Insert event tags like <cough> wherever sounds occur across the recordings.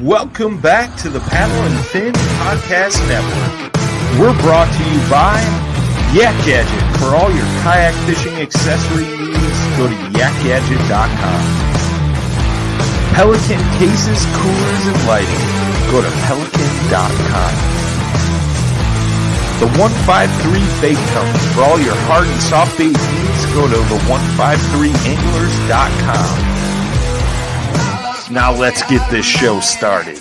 Welcome back to the Paddle and Fin Podcast Network. We're brought to you by Yak Gadget. For all your kayak fishing accessory needs, go to yakgadget.com. Pelican cases, coolers, and lighting. Go to pelican.com. The 153 Bait Company. For all your hard and soft bait needs, go to the 153anglers.com. Now let's get this show started.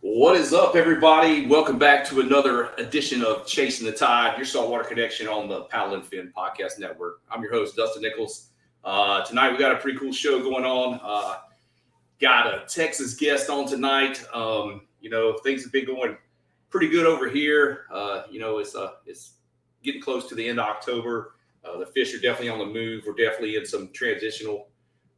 What is up, everybody? Welcome back to another edition of Chasing the Tide, your saltwater connection on the Paddle and Fin Podcast Network. I'm your host, Dustin Nichols. Uh, tonight, we got a pretty cool show going on. Uh, got a Texas guest on tonight. Um, you know, things have been going pretty good over here. Uh, you know, it's uh, it's getting close to the end of October. Uh, the fish are definitely on the move. We're definitely in some transitional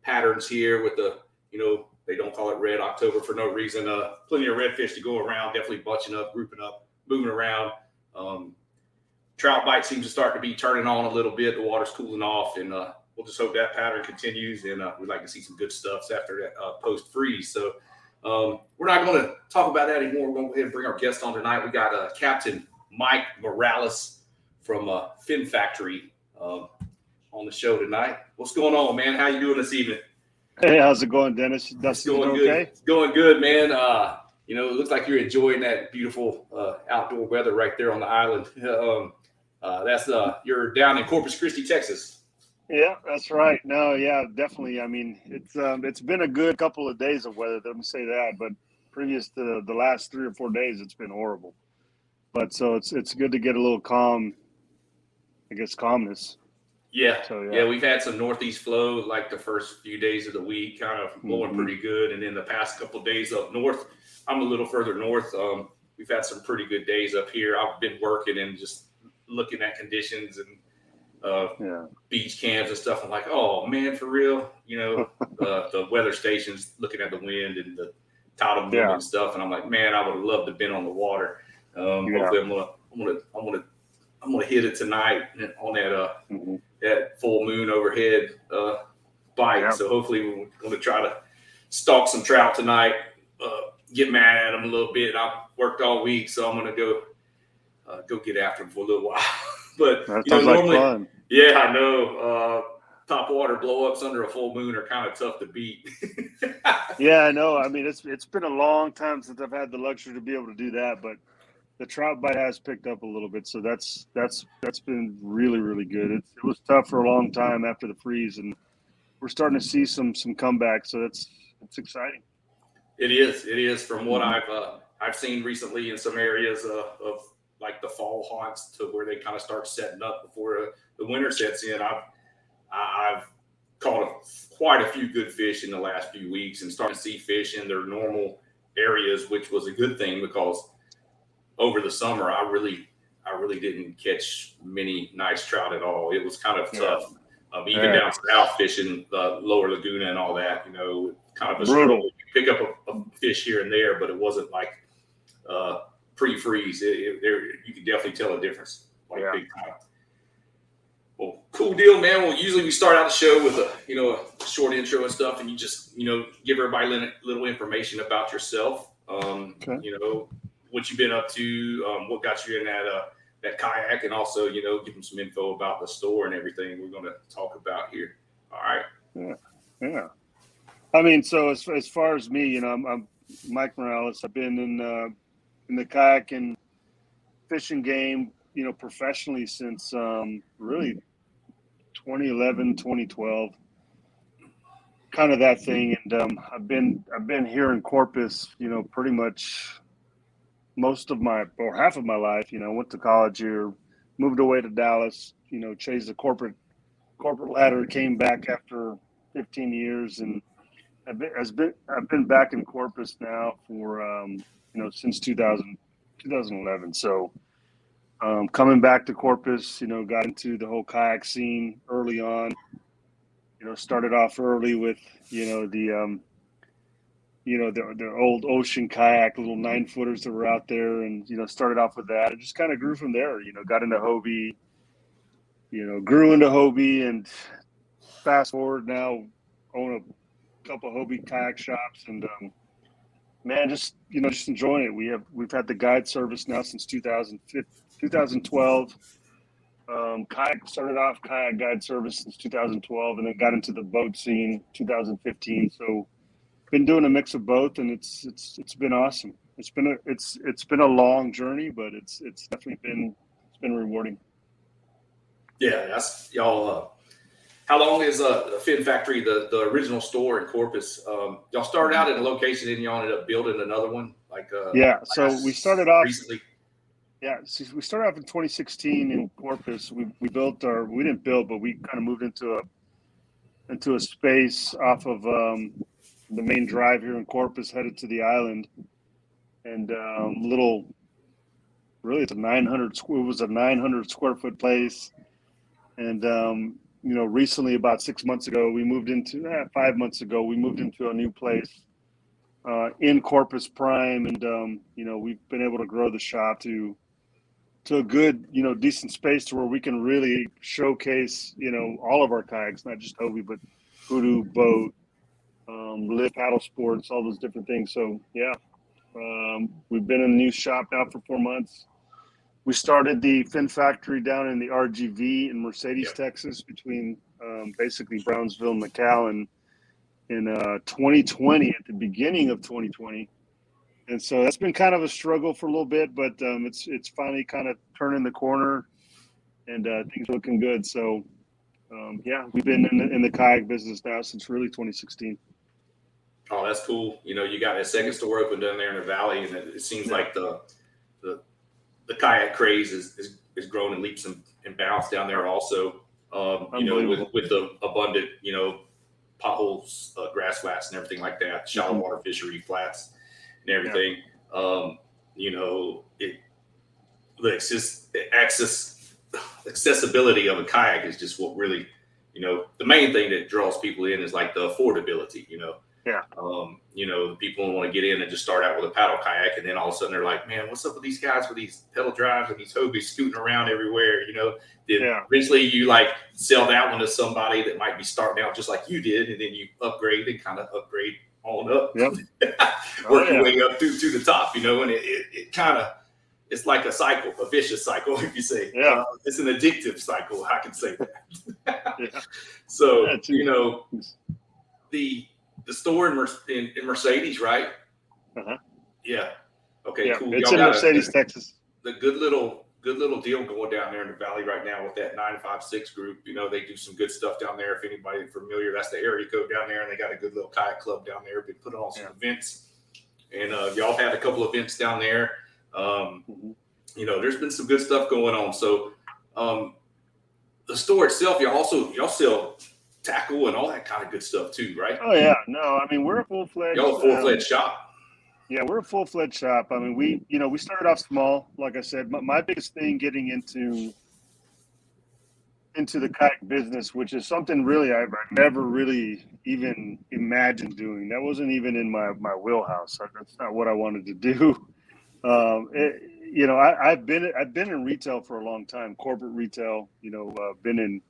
patterns here with the, you know, they don't call it red October for no reason. Uh, plenty of redfish to go around, definitely bunching up, grouping up, moving around. Um, trout bite seems to start to be turning on a little bit. The water's cooling off, and uh, we'll just hope that pattern continues. And uh, we'd like to see some good stuffs after that uh, post freeze. So um, we're not going to talk about that anymore. We're going to go ahead and bring our guest on tonight. We got uh, Captain Mike Morales from uh, Fin Factory um, on the show tonight. What's going on, man? How you doing this evening? Hey, how's it going, Dennis? It's Dustin, going okay? good. It's going good, man. Uh, you know, it looks like you're enjoying that beautiful uh, outdoor weather right there on the island. <laughs> Um, uh, that's uh, you're down in Corpus Christi, Texas. Yeah, that's right. No, yeah, definitely. I mean, it's um, it's been a good couple of days of weather. Let me say that. But previous to the last three or four days, it's been horrible. But so it's it's good to get a little calm. I guess calmness. Yeah. So, yeah, yeah. we've had some northeast flow like the first few days of the week, kind of blowing Mhm. pretty good, and then the past couple of days up north. I'm a little further north. Um, we've had some pretty good days up here. I've been working and just looking at conditions and uh, Yeah. beach cams and stuff. I'm like, oh man, for real, you know, <laughs> uh, the weather stations looking at the wind and the tidal movement Yeah. and stuff. And I'm like, man, I would have loved to have been on the water. Um, Yeah. Hopefully, I'm gonna, I'm gonna, I'm gonna, I'm gonna hit it tonight on that uh, Mhm. that full moon overhead uh, bite. Yeah. So hopefully, we're gonna try to stalk some trout tonight. Uh, get mad at them a little bit. I've worked all week, so I'm gonna go uh, go get after them for a little while. <laughs> but That you know, sounds like fun. yeah, I know. Uh, top water blow ups under a full moon are kind of tough to beat. <laughs> Yeah, I know. I mean, it's it's been a long time since I've had the luxury to be able to do that, but the trout bite has picked up a little bit, so that's that's that's been really really good. It, it was tough for a long time after the freeze, and we're starting to see some some comebacks, so that's it's exciting. it is. It is from what. I've uh, I've seen recently in some areas uh, of like the fall haunts to where they kind of start setting up before the winter sets in. I've I've caught a, quite a few good fish in the last few weeks and starting to see fish in their normal areas, which was a good thing because over the summer I really I really didn't catch many nice trout at all. It was kind of Yeah. tough. Um, even Yeah. down south fishing the lower Laguna and all that, you know, kind of a Brutal. struggle. You pick up a, a fish here and there, but it wasn't like uh, pre-freeze. It, it, there, you can definitely tell a difference, like Yeah. big time. Well, cool deal, man. Well, usually we start out the show with a you know a short intro and stuff, and you just you know give everybody little, little information about yourself. Um, Okay. You know what you've been up to, um, what got you in that uh, that kayak, and also you know give them some info about the store and everything we're going to talk about here. All right. Yeah, Yeah. I mean, so as as far as me, you know, I'm, I'm Mike Morales. I've been in uh, in the kayak and fishing game, you know, professionally since um, really 2011, 2012, kind of that thing. And um, I've been I've been here in Corpus, you know, pretty much most of my or half of my life. You know, went to college here, moved away to Dallas. You know, chased the corporate corporate ladder. Came back after 15 years, and I've been, been I've been back in Corpus now for um, you know since 2000, 2011. So um, coming back to Corpus, you know, got into the whole kayak scene early on. You know, started off early with you know the um, you know the the old ocean kayak, little nine footers that were out there, and you know started off with that. It just kind of grew from there. You know, got into Hobie. You know, grew into Hobie, and fast forward now, own a couple of Hobie kayak shops, and um, man, just you know, just enjoying it. We have we've had the guide service now since 2012. Um, kayak started off kayak guide service since 2012, and then got into the boat scene 2015. So, been doing a mix of both, and it's it's it's been awesome. It's been a it's it's been a long journey, but it's it's definitely been it's been rewarding. Yeah, that's y'all. Uh, how long is uh, Fin Factory, the, the original store in Corpus? Um, y'all started out in a location and y'all ended up building another one. Like uh, yeah, so we started off recently. Yeah, so we started off in 2016 in Corpus. We, we built our we didn't build, but we kind of moved into a into a space off of um, the main drive here in Corpus, headed to the island, and um, little really it's a 900 it was a 900 square foot place, and um, you know recently about six months ago we moved into eh, five months ago we moved into a new place uh, in Corpus Prime, and um, you know we've been able to grow the shop to to a good, you know, decent space to where we can really showcase, you know, all of our kayaks, not just Hobie, but Hoodoo, Boat, um, Live Paddle Sports, all those different things. So yeah, um, we've been in the new shop now for four months. We started the Fin Factory down in the RGV in Mercedes, yep. Texas, between um, basically Brownsville and McAllen in uh, 2020, at the beginning of 2020 and so that's been kind of a struggle for a little bit, but um, it's it's finally kind of turning the corner, and uh, things looking good. So, um, yeah, we've been in the, in the kayak business now since really 2016. Oh, that's cool. You know, you got a second store open down there in the valley, and it, it seems like the the the kayak craze is is, is growing in leaps and, and bounds down there. Also, um, you know, with with the abundant, you know, potholes, uh, grass flats, and everything like that, shallow mm-hmm. water fishery flats and everything. Yeah. Um, you know, it it's just access accessibility of a kayak is just what really, you know, the main thing that draws people in is like the affordability. You know, yeah. Um, you know, people want to get in and just start out with a paddle kayak, and then all of a sudden they're like, "Man, what's up with these guys with these pedal drives and these Hobies scooting around everywhere?" You know. Then yeah. eventually you like sell that one to somebody that might be starting out just like you did, and then you upgrade and kind of upgrade on up, yep. <laughs> work oh, your way up to, to the top, you know, and it, it, it kind of, it's like a cycle, a vicious cycle, <laughs> if you say. Yeah. Uh, it's an addictive cycle, I can say that. <laughs> yeah. So, yeah, you know, the the store in, in, in Mercedes, right? Uh-huh. Yeah. Okay, yeah, cool. It's Y'all in Mercedes, a, Texas. The good little good little deal going down there in the valley right now with that 956 group. You know, they do some good stuff down there. If anybody familiar, that's the area code down there, and they got a good little kayak club down there. Been putting on some yeah. events, and uh, y'all had a couple events down there. Um, mm-hmm. You know, there's been some good stuff going on. So, um, the store itself, y'all also y'all sell tackle and all that kind of good stuff too, right? Oh yeah, no, I mean we're a full fledged, y'all full fledged um, shop. Yeah, we're a full fledged shop. I mean, we you know we started off small, like I said. My, my biggest thing getting into into the kayak business, which is something really I've never really even imagined doing. That wasn't even in my my wheelhouse. That's not what I wanted to do. <laughs> Um, it, you know, I, have been I've been in retail for a long time, corporate retail. You know, uh, been in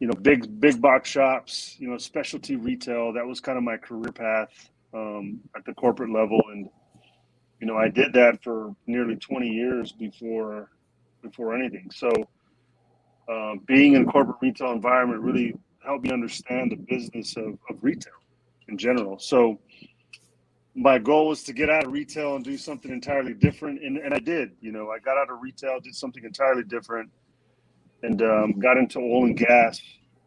you know big big box shops. You know, specialty retail. That was kind of my career path um, at the corporate level, and you know I did that for nearly 20 years before before anything. So uh, being in a corporate retail environment really helped me understand the business of, of retail in general. So my goal was to get out of retail and do something entirely different, and, and I did. You know, I got out of retail, did something entirely different, and um, got into oil and gas.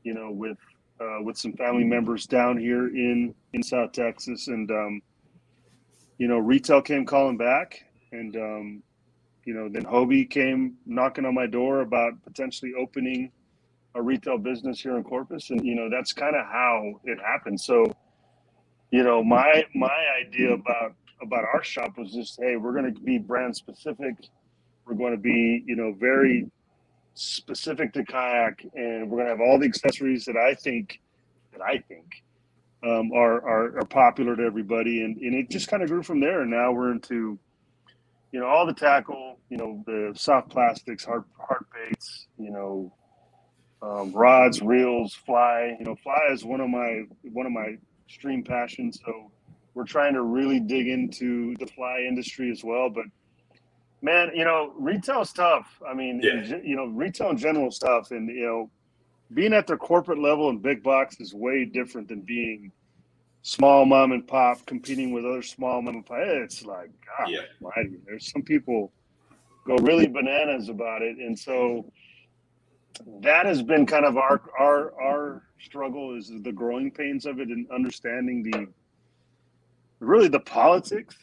You know, with uh, with some family members down here in in South Texas, and um, you know, retail came calling back, and um, you know, then Hobie came knocking on my door about potentially opening a retail business here in Corpus, and you know, that's kind of how it happened. So, you know, my my idea about about our shop was just, hey, we're going to be brand specific. We're going to be, you know, very specific to kayak, and we're gonna have all the accessories that I think that I think um, are, are, are popular to everybody, and and it just kind of grew from there. And now we're into you know all the tackle, you know the soft plastics, hard hard baits, you know um, rods, reels, fly. You know, fly is one of my one of my extreme passions. So we're trying to really dig into the fly industry as well. But man, you know, retail's tough. I mean, Yeah. you know, retail in general is tough, and you know, being at the corporate level and big box is way different than being small mom and pop competing with other small mom and pop. It's like, God, Yeah. almighty. there's some people go really bananas about it, and so that has been kind of our our our struggle is the growing pains of it and understanding the really the politics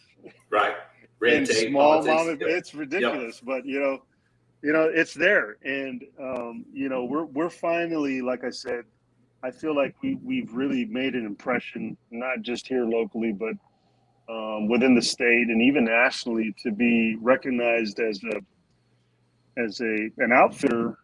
Right. And tape. small politics. mom it's ridiculous but you know you know it's there and um you know we're we're finally like i said i feel like we we've really made an impression not just here locally but um, within the state and even nationally to be recognized as a as a an outfitter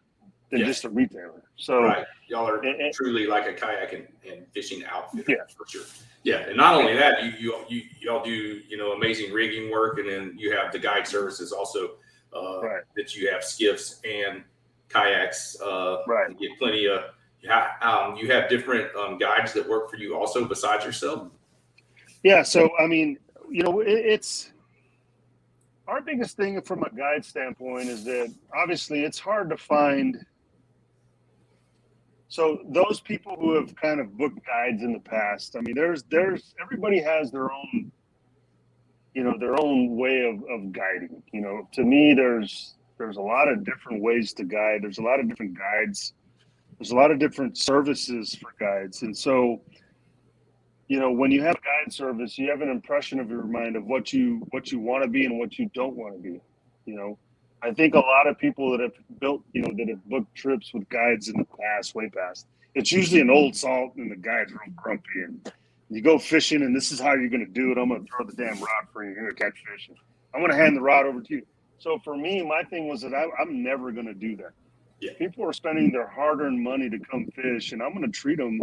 than Yeah. just a retailer so Right. Y'all are And- truly like a kayak and, and fishing outfit. Yeah. For sure. Yeah. And not only that, you, you, you, y'all do, you know, amazing rigging work. And then you have the guide services also, uh, Right. that you have skiffs and kayaks. Uh, Right. You get plenty of, you have, um, you have different um, guides that work for you also besides yourself. Yeah, so I mean, you know, it, it's our biggest thing from a guide standpoint is that obviously it's hard to find. So those people who have kind of booked guides in the past, I mean, there's there's everybody has their own, you know, their own way of, of guiding. You know, to me, there's there's a lot of different ways to guide. There's a lot of different guides. There's a lot of different services for guides, and so you know when you have a guide service you have an impression of your mind of what you what you want to be and what you don't want to be you know i think a lot of people that have built you know that have booked trips with guides in the past way past it's usually an old salt and the guide's real grumpy and you go fishing and this is how you're going to do it i'm going to throw the damn rod for you you're going to catch fish i'm going to hand the rod over to you so for me my thing was that I, i'm never going to do that Yeah. people are spending their hard-earned money to come fish and i'm going to treat them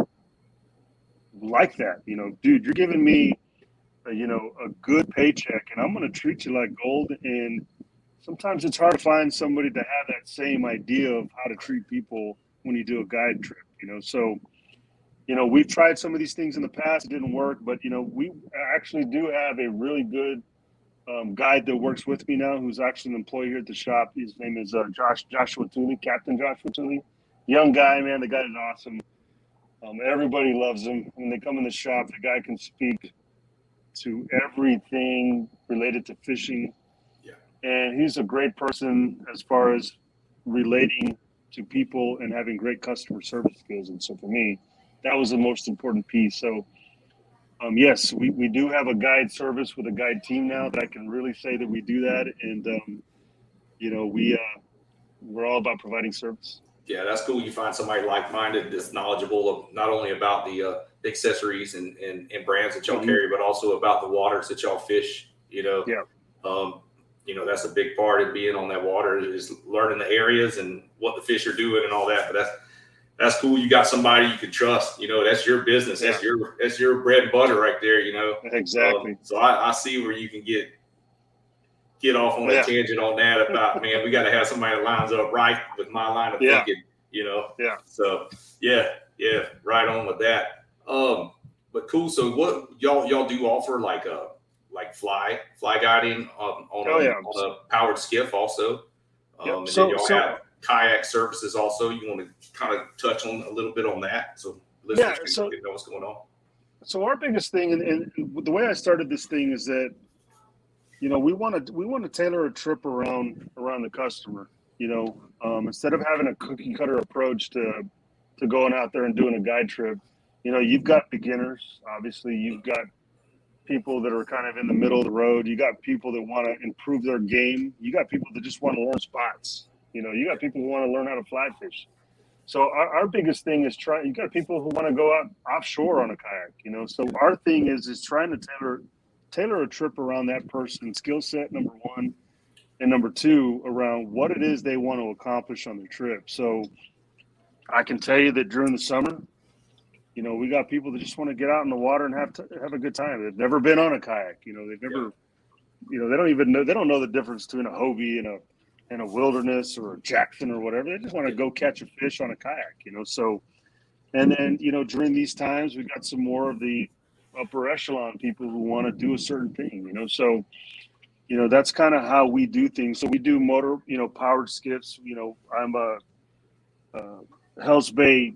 like that. You know, dude, you're giving me, a, you know, a good paycheck, and I'm going to treat you like gold. And sometimes it's hard to find somebody to have that same idea of how to treat people when you do a guide trip. You know, so you know we've tried some of these things in the past; it didn't work. But you know, we actually do have a really good um, guide that works with me now, who's actually an employee here at the shop. His name is uh, Josh Joshua Tooley, Captain Joshua Tooley. Young guy, man. The guy is awesome. Um, everybody loves him. When they come in the shop, the guy can speak to everything related to fishing. And he's a great person as far as relating to people and having great customer service skills. And so for me, that was the most important piece. So, um, yes, we, we do have a guide service with a guide team now that I can really say that we do that. And, um, you know, we, uh, we're all about providing service. Yeah, that's cool. You find somebody like-minded that's knowledgeable of not only about the uh, accessories and, and, and brands that y'all Mhm. carry, but also about the waters that y'all fish. You know, Yeah. um, you know that's a big part of being on that water is learning the areas and what the fish are doing and all that. But that's that's cool. You got somebody you can trust. You know, that's your business. That's your that's your bread and butter right there. You know, Exactly. um, so I, I see where you can get get off on Yeah. that tangent on that about <laughs> man, we got to have somebody that lines up right with my line of Yeah. thinking. You know. Yeah. So yeah, yeah, right on with that. Um, but cool. So what y'all y'all do offer like a like fly fly guiding on on, Oh, a, yeah. on a powered skiff also. Um, Yep. and So- then y'all so- have kayak services also. You want to kind of touch on a little bit on that so listeners Yeah, so- can know what's going on. so our biggest thing and, and the way i started this thing is that you know we want to we want to tailor a trip around around the customer you know um, instead of having a cookie cutter approach to to going out there and doing a guide trip you know you've got beginners obviously you've got people that are kind of in the middle of the road you got people that want to improve their game you got people that just want to learn spots you know you got people who want to learn how to fly fish so our, our biggest thing is trying. You got people who want to go out offshore on a kayak, you know. So our thing is is trying to tailor tailor a trip around that person's skill set. Number one, and number two, around what it is they want to accomplish on their trip. So I can tell you that during the summer, you know, we got people that just want to get out in the water and have to have a good time. They've never been on a kayak. You know, they've never, you know, they don't even know they don't know the difference between a Hobie and a in a wilderness or a Jackson or whatever. They just want to go catch a fish on a kayak, you know. So, and then you know during these times we got some more of the upper echelon people who want to do a certain thing, you know. So, you know that's kind of how we do things. So we do motor, you know, powered skiffs. You know, I'm a, a Hell's Bay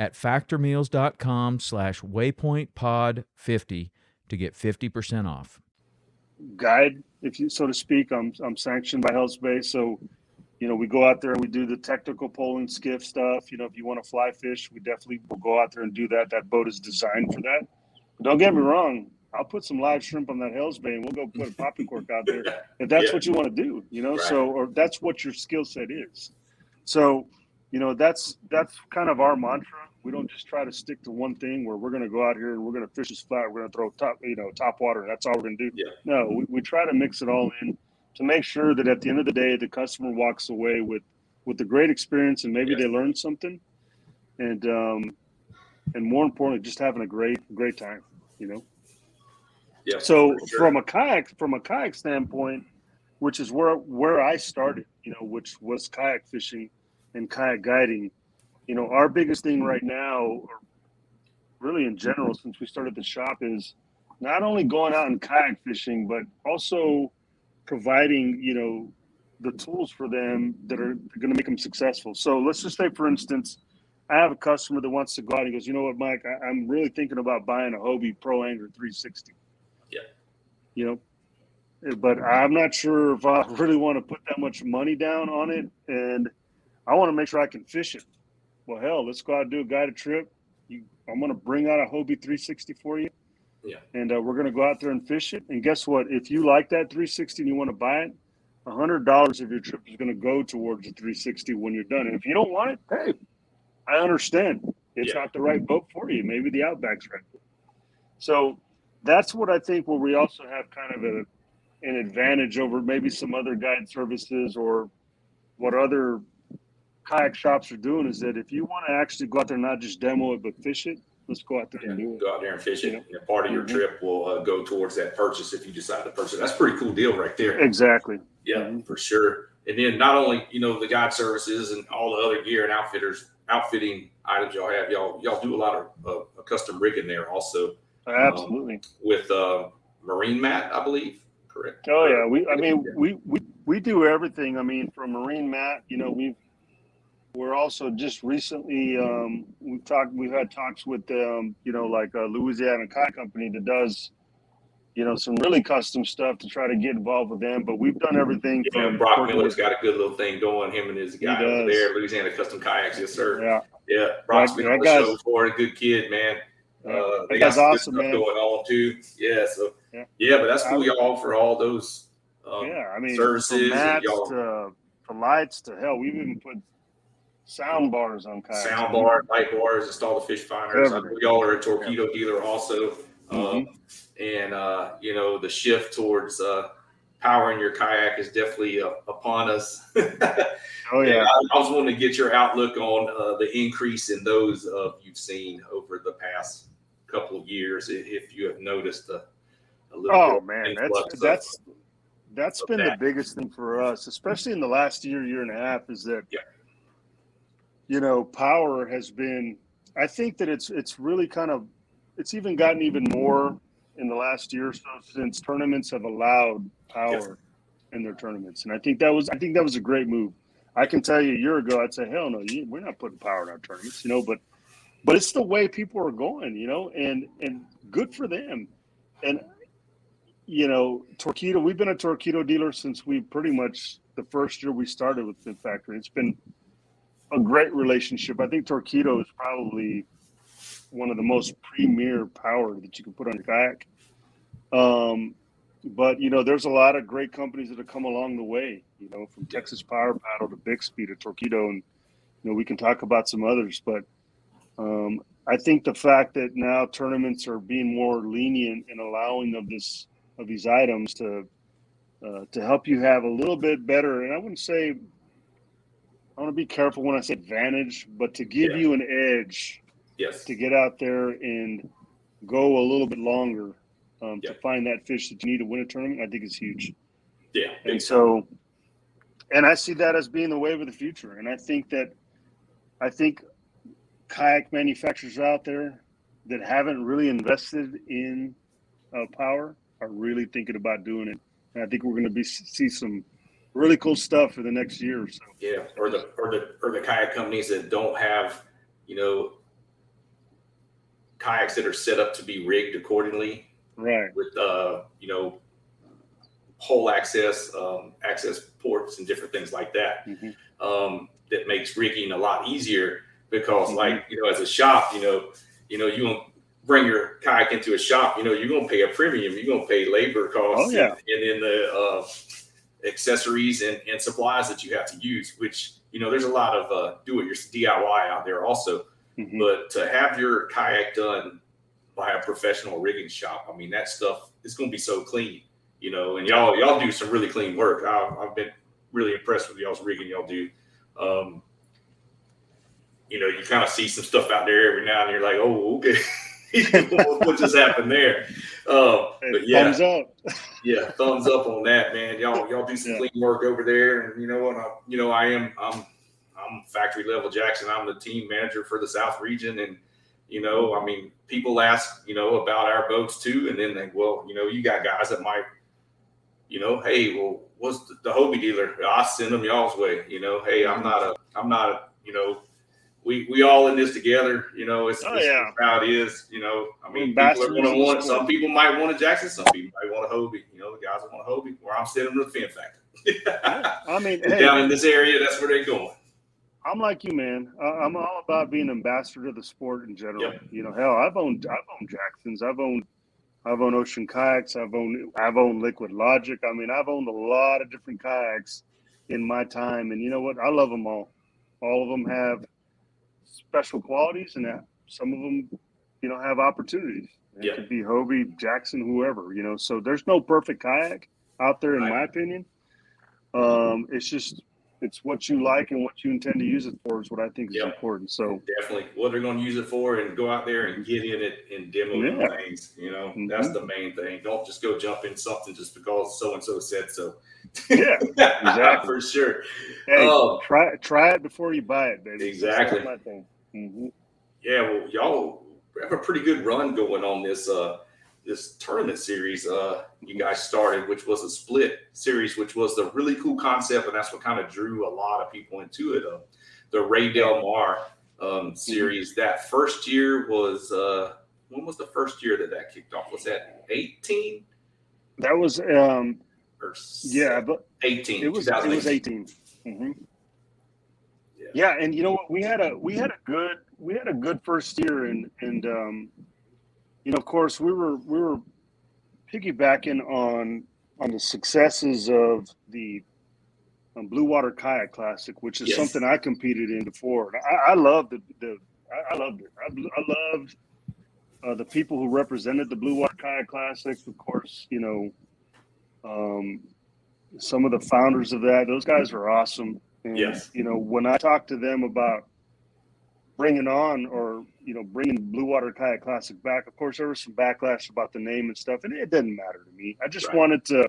at factormeals.com slash waypointpod50 to get 50% off. guide, if you so to speak. I'm I'm sanctioned by Hell's Bay, so you know we go out there and we do the technical poling skiff stuff. You know, if you want to fly fish, we definitely will go out there and do that. That boat is designed for that. But don't get me wrong. I'll put some live shrimp on that Hell's Bay, and we'll go put a popping cork out there if that's Yeah. what you want to do. You know, Right. so or that's what your skill set is. So, you know, that's that's kind of our mantra. We don't just try to stick to one thing where we're going to go out here and we're going to fish this flat. We're going to throw top, you know, top water. That's all we're going to do. Yeah. No, we, we try to mix it all in to make sure that at the end of the day, the customer walks away with with a great experience and maybe Yes. they learn something, and um, and more importantly, just having a great great time. You know. Yeah. So sure. from a kayak from a kayak standpoint, which is where where I started, you know, which was kayak fishing and kayak guiding, you know, our biggest thing right now, or really in general, since we started the shop, is not only going out and kayak fishing, but also providing, you know, the tools for them that are going to make them successful. So let's just say, for instance, I have a customer that wants to go out. He goes, you know what, Mike, I, I'm really thinking about buying a Hobie Pro Angler 360. Yeah. You know, but I'm not sure if I <laughs> really want to put that much money down on it, and I want to make sure I can fish it. Well, hell, let's go out and do a guided trip. You, I'm going to bring out a Hobie 360 for you. Yeah. And uh, we're going to go out there and fish it. And guess what? If you like that 360 and you want to buy it, hundred dollars of your trip is going to go towards the 360 when you're done. And if you don't want it, hey, I understand. It's Yeah. not the right boat for you. Maybe the Outback's right. So that's what I think. Where we also have kind of a an advantage over maybe some other guide services or what other kayak shops are doing is that if you want to actually go out there and not just demo it but fish it, let's go out there and do it. go out there and fish it. Yeah. And part of your Mhm. trip will uh, go towards that purchase if you decide to purchase. That's a pretty cool deal right there. Exactly. Yeah, Mhm. for sure. And then not only you know the guide services and all the other gear and outfitters outfitting items y'all have, y'all y'all do a lot of uh, custom rigging there also Absolutely. with uh, marine mat, I believe. Correct. Oh yeah, we. I mean, Yeah. we we we do everything. I mean, from marine mat. You know, we've we're also just recently um, we've talked. We've had talks with um, you know like a Louisiana Kayak Company that does you know some really custom stuff to try to get involved with them. But we've done everything Yeah, from Brock Miller's got a good little thing going. Him and his guy over there, Louisiana Custom Kayaks. Yes, sir. Yeah, Yeah, Brock's been on the show before. A good kid, man. Uh, they got guy's some good awesome, stuff man. going on too. Yeah, so Yeah. yeah, but that's cool. Y'all for all those. Um, yeah. I mean, services from and mats y'all- to, to lights to hell, we've even put sound bars on kayaks. sound bar, light bars, install the fish finders. I know y'all are a Torqeedo dealer also. Mhm. Um, and, uh, you know, the shift towards uh, powering your kayak is definitely uh, upon us. <laughs> Oh yeah. I, I was wanting to get your outlook on uh, the increase in those uh, you've seen over the past couple of years, if you have noticed a, a little Oh man, that's of- that's that's been the biggest thing for us, especially in the last year, year and a half, is that Yeah. You know, power has been. I think that it's it's really kind of it's even gotten even more in the last year or so since tournaments have allowed power in their tournaments, and I think that was I think that was a great move. I can tell you a year ago, I'd say, hell no, you, we're not putting power in our tournaments, you know, but but it's the way people are going, you know, and and good for them. And you know, Torqeedo, we've been a Torqeedo dealer since we pretty much the first year we started with the factory. It's been a great relationship. I think Torqeedo is probably one of the most premier power that you can put on your back. Um, but you know, there's a lot of great companies that have come along the way. You know, from Texas Power Paddle to Bixpy to Torqeedo, and you know, we can talk about some others. But um, I think the fact that now tournaments are being more lenient in allowing of this of these items to uh, to help you have a little bit better, and I wouldn't say I want to be careful when I say advantage, but to give Yeah. you an edge Yes. to get out there and go a little bit longer um, Yeah. to find that fish that you need to win a tournament, I think is huge. Yeah. And so, and I see that as being the wave of the future. And I think that, I think kayak manufacturers out there that haven't really invested in uh, power are really thinking about doing it. And I think we're going to be see some really cool stuff for the next year or so. Yeah, or the or the or the kayak companies that don't have, you know, kayaks that are set up to be rigged accordingly Right. with uh, you know, pole access, um, access ports and different things like that. Mhm. Um, that makes rigging a lot easier because Mhm. like, you know, as a shop, you know, you know, you won't bring your kayak into a shop, you know, you're gonna pay a premium, you're gonna pay labor costs Oh, yeah. and, and then the uh accessories and, and supplies that you have to use, which you know, there's a lot of uh, do it your DIY out there also. Mhm. But to have your kayak done by a professional rigging shop, I mean, that stuff is going to be so clean, you know. And y'all, y'all do some really clean work. I've, I've been really impressed with y'all's rigging y'all do. Um, you know, you kind of see some stuff out there every now and then. You're like, oh, okay, <laughs> what just happened there? Uh, but yeah, Thumbs up. <laughs> yeah, thumbs up on that, man. Y'all, y'all do some Yeah. clean work over there, and you know what? I, you know, I am, I'm, I'm factory level Jackson. I'm the team manager for the South region, and you know, I mean, people ask, you know, about our boats too, and then they, well, you know, you got guys that might, you know, hey, well, what's the, the Hobie dealer? I send them y'all's way. You know, hey, I'm not a, I'm not a, you know. We, we all in this together, you know. It's, Oh, it's yeah. how it is, you know. I mean, people are going to want. Some people might want a Jackson. Some people might want a Hobie. You know, the guys that want a Hobie, where I'm sending them to the Fin Factory. <laughs> I mean, hey, down in this area, that's where they're going. I'm like you, man. I'm all about being ambassador to the sport in general. Yep. You know, hell, I've owned, I've owned Jacksons, I've owned, I've owned Ocean kayaks, I've owned, I've owned Liquid Logic. I mean, I've owned a lot of different kayaks in my time, and you know what? I love them all. All of them have special qualities, and some of them, you know, have opportunities. It Yeah. could be Hobie, Jackson, whoever. You know, so there's no perfect kayak out there, in Right. my opinion. Um, it's just it's what you like and what you intend to use it for is what I think is Yeah. important. So Definitely what they're going to use it for, and go out there and get in it and demo Yeah. things. You know, Mhm. that's the main thing. Don't just go jump in something just because so and so said so. Yeah, <laughs> Exactly. for sure. hey, Oh. try try it before you buy it, baby. Exactly. That's my thing. Mhm. Yeah, well, y'all have a pretty good run going on this uh this tournament series uh you guys started, which was a split series, which was the really cool concept, and that's what kind of drew a lot of people into it. Uh, the Rey Del Mar um, series. That first year was uh when was the first year that that kicked off? Was that eighteen That was um or yeah, but eighteen? it was it was 2018. 18. Mhm. Yeah. Yeah, and you know what? We had a we had a good we had a good first year, and and um, you know, of course, we were we were piggybacking on on the successes of the um, Blue Water Kayak Classic, which is Yes. something I competed in before. I, I loved the, the I, I loved it. I, I loved uh, the people who represented the Blue Water Kayak Classic. Of course, you know, um, some of the founders of that. Those guys are awesome. And, Yes. You know, when I talked to them about bringing on or you know bringing Blue Water Kayak Classic back, of course there was some backlash about the name and stuff, and it didn't matter to me. I just Right. wanted to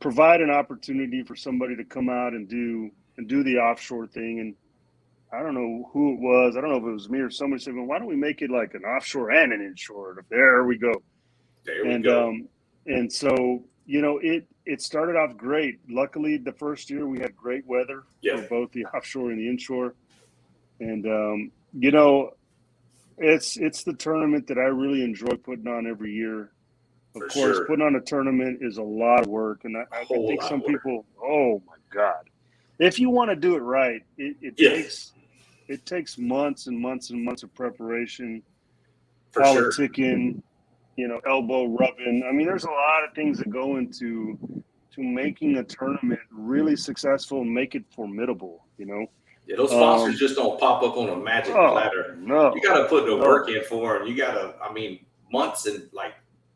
provide an opportunity for somebody to come out and do and do the offshore thing. And I don't know who it was. I don't know if it was me or somebody said, "Well, why don't we make it like an offshore and an inshore?" There we go There we and go. um and so you know it it started off great luckily the first year we had great weather Yeah. for both the offshore and the inshore and um you know It's it's the tournament that I really enjoy putting on every year. Of For course, sure. putting on a tournament is a lot of work, and I, I think some people. Oh my god! If you want to do it right, it, it Yeah. takes it takes months and months and months of preparation, For sure. You know, elbow rubbing. I mean, there's a lot of things that go into to making a tournament really successful and make it formidable. You know, Yeah, those sponsors Um, just don't pop up on a magic oh platter. no, You got to put the No. work in for them. You got to, I mean, months and like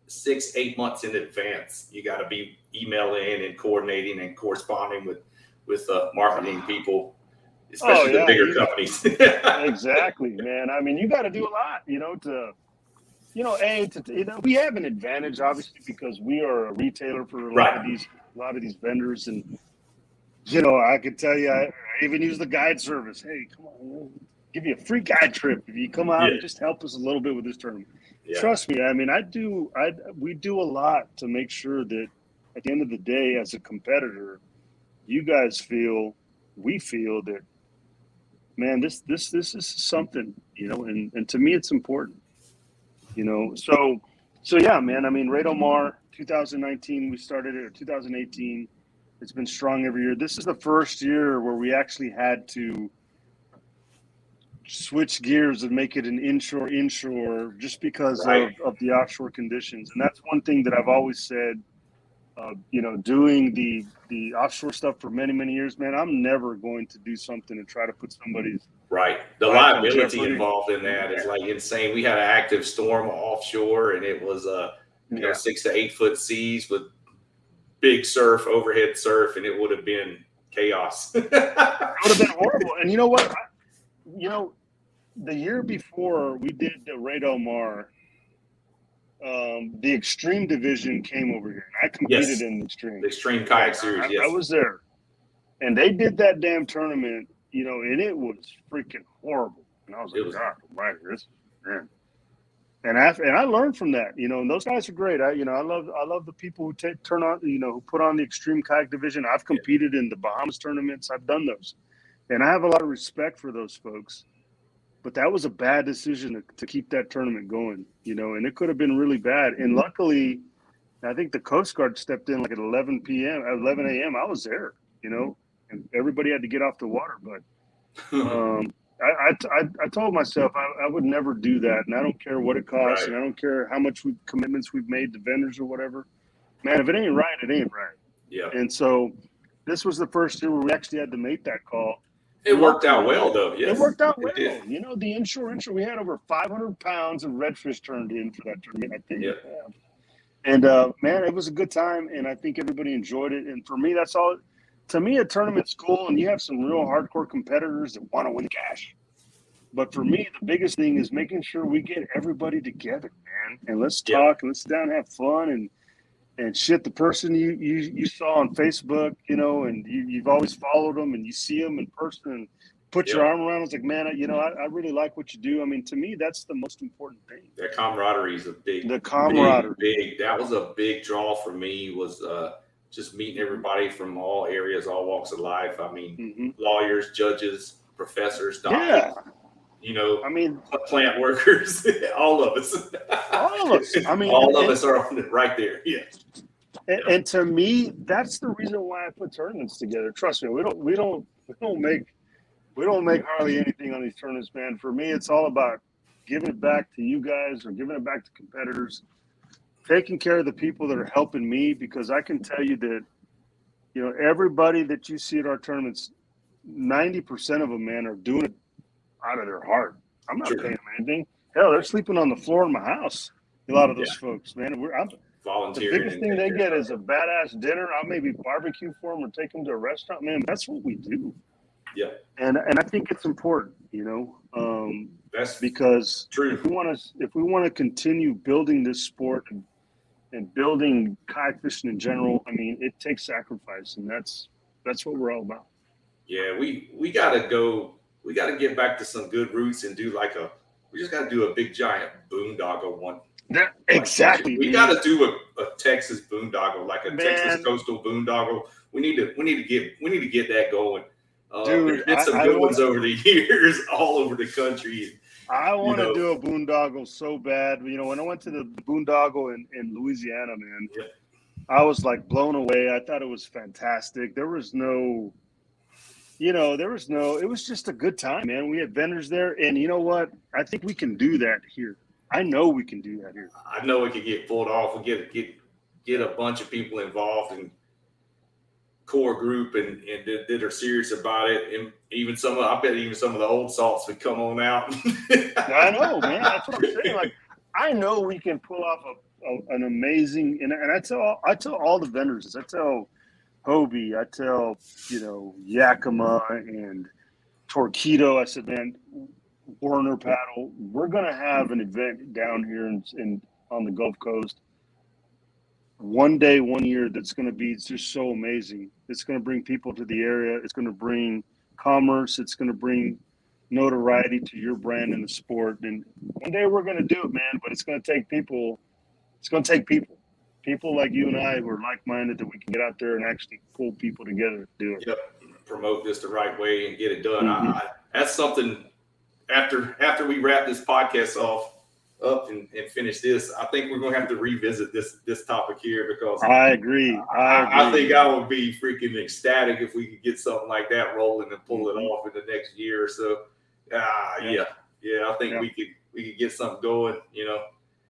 six, eight months in advance. You got to be emailing and coordinating and corresponding with with uh, marketing people, especially Oh, yeah, the bigger you- companies. <laughs> exactly, man. I mean, you got to do a lot, you know, to, you know, a to, you know, we have an advantage obviously because we are a retailer for a lot of these, a lot of these vendors, and you know, I could tell you, I, I even use the guide service. Hey, come on, we'll give you a free guide trip if you come out Yeah. and just help us a little bit with this tournament. yeah. Trust me, I mean, I do, I we do a lot to make sure that at the end of the day, as a competitor, you guys feel, we feel that, man, this this this is something, you know, and and to me, it's important, you know. So, so yeah, man. I mean, Rey Del Mar, 2019, we started it. Or 2018, it's been strong every year. This is the first year where we actually had to switch gears and make it an inshore inshore just because Right. of, of the offshore conditions and that's one thing that i've always said uh, you know doing the the offshore stuff for many many years man i'm never going to do something and try to put somebody's Right. The liability involved in that is like insane. We had an active storm offshore and it was uh you know six to eight foot seas with big surf, overhead surf, and it would have been chaos. <laughs> It would have been horrible. And you know what? I, you know, the year before we did the Rey Del Mar, um, the Extreme Division came over here. And I competed Yes. in the Extreme. the Extreme Kayak Series, I, yes. I was there, and they did that damn tournament. You know, and it was freaking horrible. And I was It like, was- God, right, this man. And I and I learned from that. You know, and those guys are great. I you know I love I love the people who take turn on you know who put on the extreme kayak division. I've competed in the Bahamas tournaments. I've done those, and I have a lot of respect for those folks. But that was a bad decision to, to keep that tournament going. You know, and it could have been really bad. And luckily, I think the Coast Guard stepped in like at 11 p.m. at 11 a.m. I was there. You know, and everybody had to get off the water, but <laughs> um, I, I, I- I told myself I, I would never do that, and I don't care what it costs, Right. and I don't care how much we, commitments we've made to vendors or whatever. Man, if it ain't right, it ain't right. yeah. And so, this was the first year where we actually had to make that call. It worked out well though. Yes. it worked out well. You know, the inshore inshore, we had over 500 pounds of redfish turned in for that tournament. I think. Yeah. And uh, man, it was a good time, and I think everybody enjoyed it. And for me, that's all. To me, a tournament's cool, and you have some real hardcore competitors that want to win cash. But for me, the biggest thing is making sure we get everybody together, man, and let's Yeah. talk and let's sit down and have fun and and shit. The person you you, you saw on Facebook, you know, and you, you've always followed them, and you see them in person, and put your arm around. them. It's like, man, I, you know, I, I really like what you do. I mean, to me, that's the most important thing. That camaraderie is a big, The camaraderie. big, big. That was a big draw for me. Was uh, just meeting everybody from all areas, all walks of life. I mean, hmm lawyers, judges, professors, doctors. Yeah, You know, I mean, plant workers, <laughs> all of us. all of us. I mean, all of and- us are on it right there. Yeah. And, and to me, that's the reason why I put tournaments together. Trust me, we don't we don't we don't make we don't make hardly anything on these tournaments, man. For me, it's all about giving it back to you guys or giving it back to competitors, taking care of the people that are helping me because I can tell you that you know everybody that you see at our tournaments, ninety percent of them, man, are doing it out of their heart. I'm not Sure. paying them anything. Hell, they're sleeping on the floor in my house. A lot of those folks, man. We're, I'm, the biggest thing they get is a badass dinner. I'll maybe barbecue for them or take them to a restaurant. Man, that's what we do. Yeah. And and I think it's important, you know, um, That's because true. if we want to if we want to continue building this sport and, and building kayak fishing in general, I mean, it takes sacrifice, and that's that's what we're all about. Yeah, we we gotta go. We gotta get back to some good roots and do like a. We just gotta do a big giant boondoggle one. That, exactly. We got to do a, a Texas boondoggle, like a Man. Texas coastal boondoggle. We need to we need to get we need to get that going. Uh, Dude, there's been some I- I good ones wanna- over the <laughs> years, all over the country. I want to know. do a boondoggle so bad. You know, when I went to the boondoggle in, in Louisiana, man, Yeah. I was like blown away. I thought it was fantastic. There was no, you know, there was no, it was just a good time, man. We had vendors there. And you know what? I think we can do that here. I know we can do that here. I know it could get pulled off. We get get get a bunch of people involved and core group and, and that, that are serious about it. And even some of I bet even some of the old salts would come on out. <laughs> I know, man. That's what I'm saying. Like, I know we can pull off a, a, an amazing, and, and I tell I tell all the vendors. I tell Hobie, I tell you know Yakima and Torqeedo. I said, man, Werner Paddle, we're gonna have an event down here in, in on the Gulf Coast. One day, one year, that's going to be just so amazing. It's going to bring people to the area. It's going to bring commerce. It's going to bring notoriety to your brand in the sport. And one day we're going to do it, man. But it's going to take people. It's going to take people, people like you and I who are like-minded that we can get out there and actually pull people together to do it. yep, promote this the right way and get it done. Mhm. I, I, that's something. After after we wrap this podcast off up and, and finish this, I think we're gonna have to revisit this this topic here because I agree. I, I, I agree. think I would be freaking ecstatic if we could get something like that rolling and pull Mhm. it off in the next year or so. Ah, Yeah. yeah, yeah. I think Yeah. we could we could get something going. You know,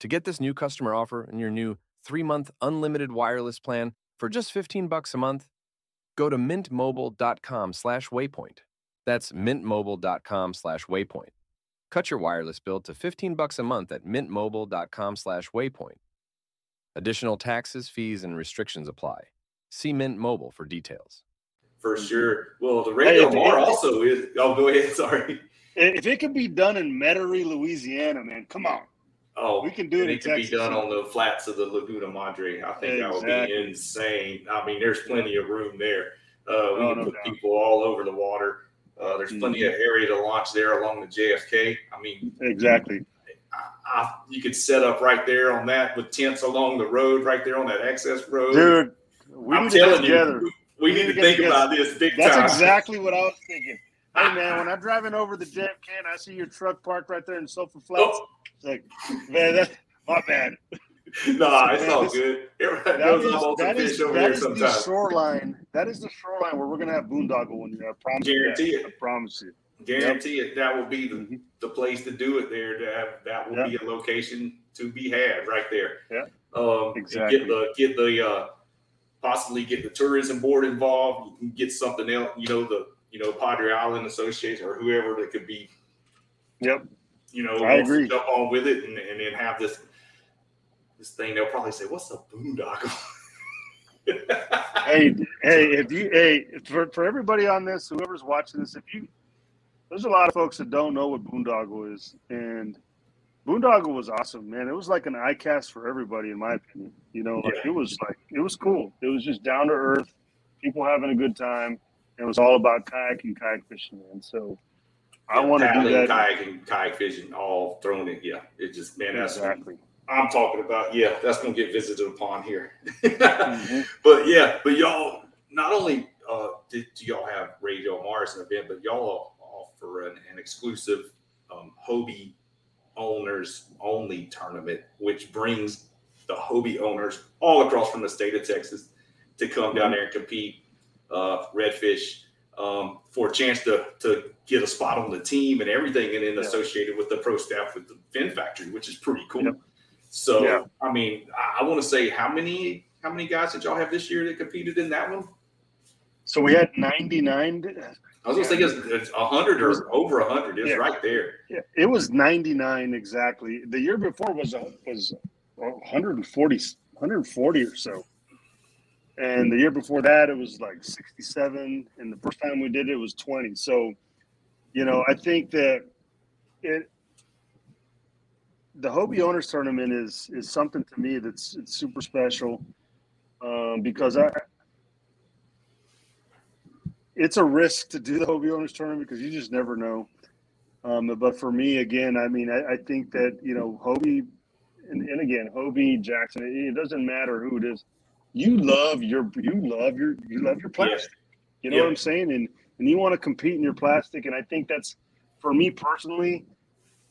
To get this new customer offer and your new 3-month unlimited wireless plan for just 15 bucks a month, go to mintmobile.com slash waypoint. That's mintmobile.com slash waypoint. Cut your wireless bill to 15 bucks a month at mintmobile.com slash waypoint. Additional taxes, fees and restrictions apply. See Mint Mobile for details. for sure. Well, the radio Hey, bar also is. Oh, go ahead. <laughs> Sorry. If it could be done in Metairie, Louisiana, man, come on. Oh, We can do it It could be done on the flats of the Laguna Madre. I think that would be insane. I mean, there's plenty of room there. Uh, we Oh, can no put doubt. people all over the water. Uh, there's plenty Mm-hmm. of area to launch there along the JFK. I mean, Exactly. I, I, you could set up right there on that with tents along the road, right there on that access road. Dude, we I'm need to get telling together. you, we We need need to think get about this big time. That's time. exactly what I was thinking. Hey man, when I'm driving over the JFK can, I see your truck parked right there in Sulphur Flats, Oh, it's like, man, that my bad. <laughs> nah, it's Man, all this- good. That knows is, I'm that is, that is the shoreline. That is the shoreline where we're gonna have boondoggle one year. I promise. you Guarantee that. it. I promise you. Guarantee it. That will be the, Mhm. the place to do it there. To have, that will Yeah. be a location to be had right there. Yeah. Um, Exactly. Get the get the uh, possibly get the tourism board involved. You can get something else. You know the you know Padre Island Association or whoever that could be. Yep. You know, I agree. Jump on with it and, and then have this this thing. They'll probably say, "What's a boondoggle?" <laughs> Hey, hey, if you, hey, for, for everybody on this, whoever's watching this, if you, there's a lot of folks that don't know what boondoggle is, and boondoggle was awesome, man. It was like an iCast for everybody, in my opinion. You know, like Yeah. it was like it was cool. It was just down to earth, people having a good time. It was all about kayaking, kayak fishing, man. So I want to do that kayaking, kayak fishing, all thrown in. Yeah, it just man, that's exactly. I'm talking about. Yeah, that's gonna get visited upon here. Mhm. <laughs> but yeah, but y'all not only uh, do, do y'all have Radio Mars an event, but y'all offer an, an exclusive um, Hobie owners only tournament, which brings the Hobie owners all across from the state of Texas to come down there and compete. Uh, redfish um, for a chance to to get a spot on the team and everything, and then Yeah. associated with the pro staff with the Fin Factory, which is pretty cool. Yep. So Yeah. I mean, I, I want to say how many how many guys did y'all have this year that competed in that one? So we had 99. I was gonna say it's, hundred or over hundred. It's Yeah. right there. Yeah, it was 99 exactly. The year before was a, was 140 140 or so. And the year before that it was like 67 and the first time we did it was 20. So, you know, I think that it the Hobie Owners Tournament is is something to me that's it's super special um, because I it's a risk to do the Hobie Owners Tournament because you just never know. Um, but for me, again, I mean, I, I think that you know Hobie, and, and, again, Hobie Jackson. It, it, doesn't matter who it is. You love your you love your you love your plastic. Yeah. You know yeah. what I'm saying? And and you want to compete in your plastic. And I think that's for me personally.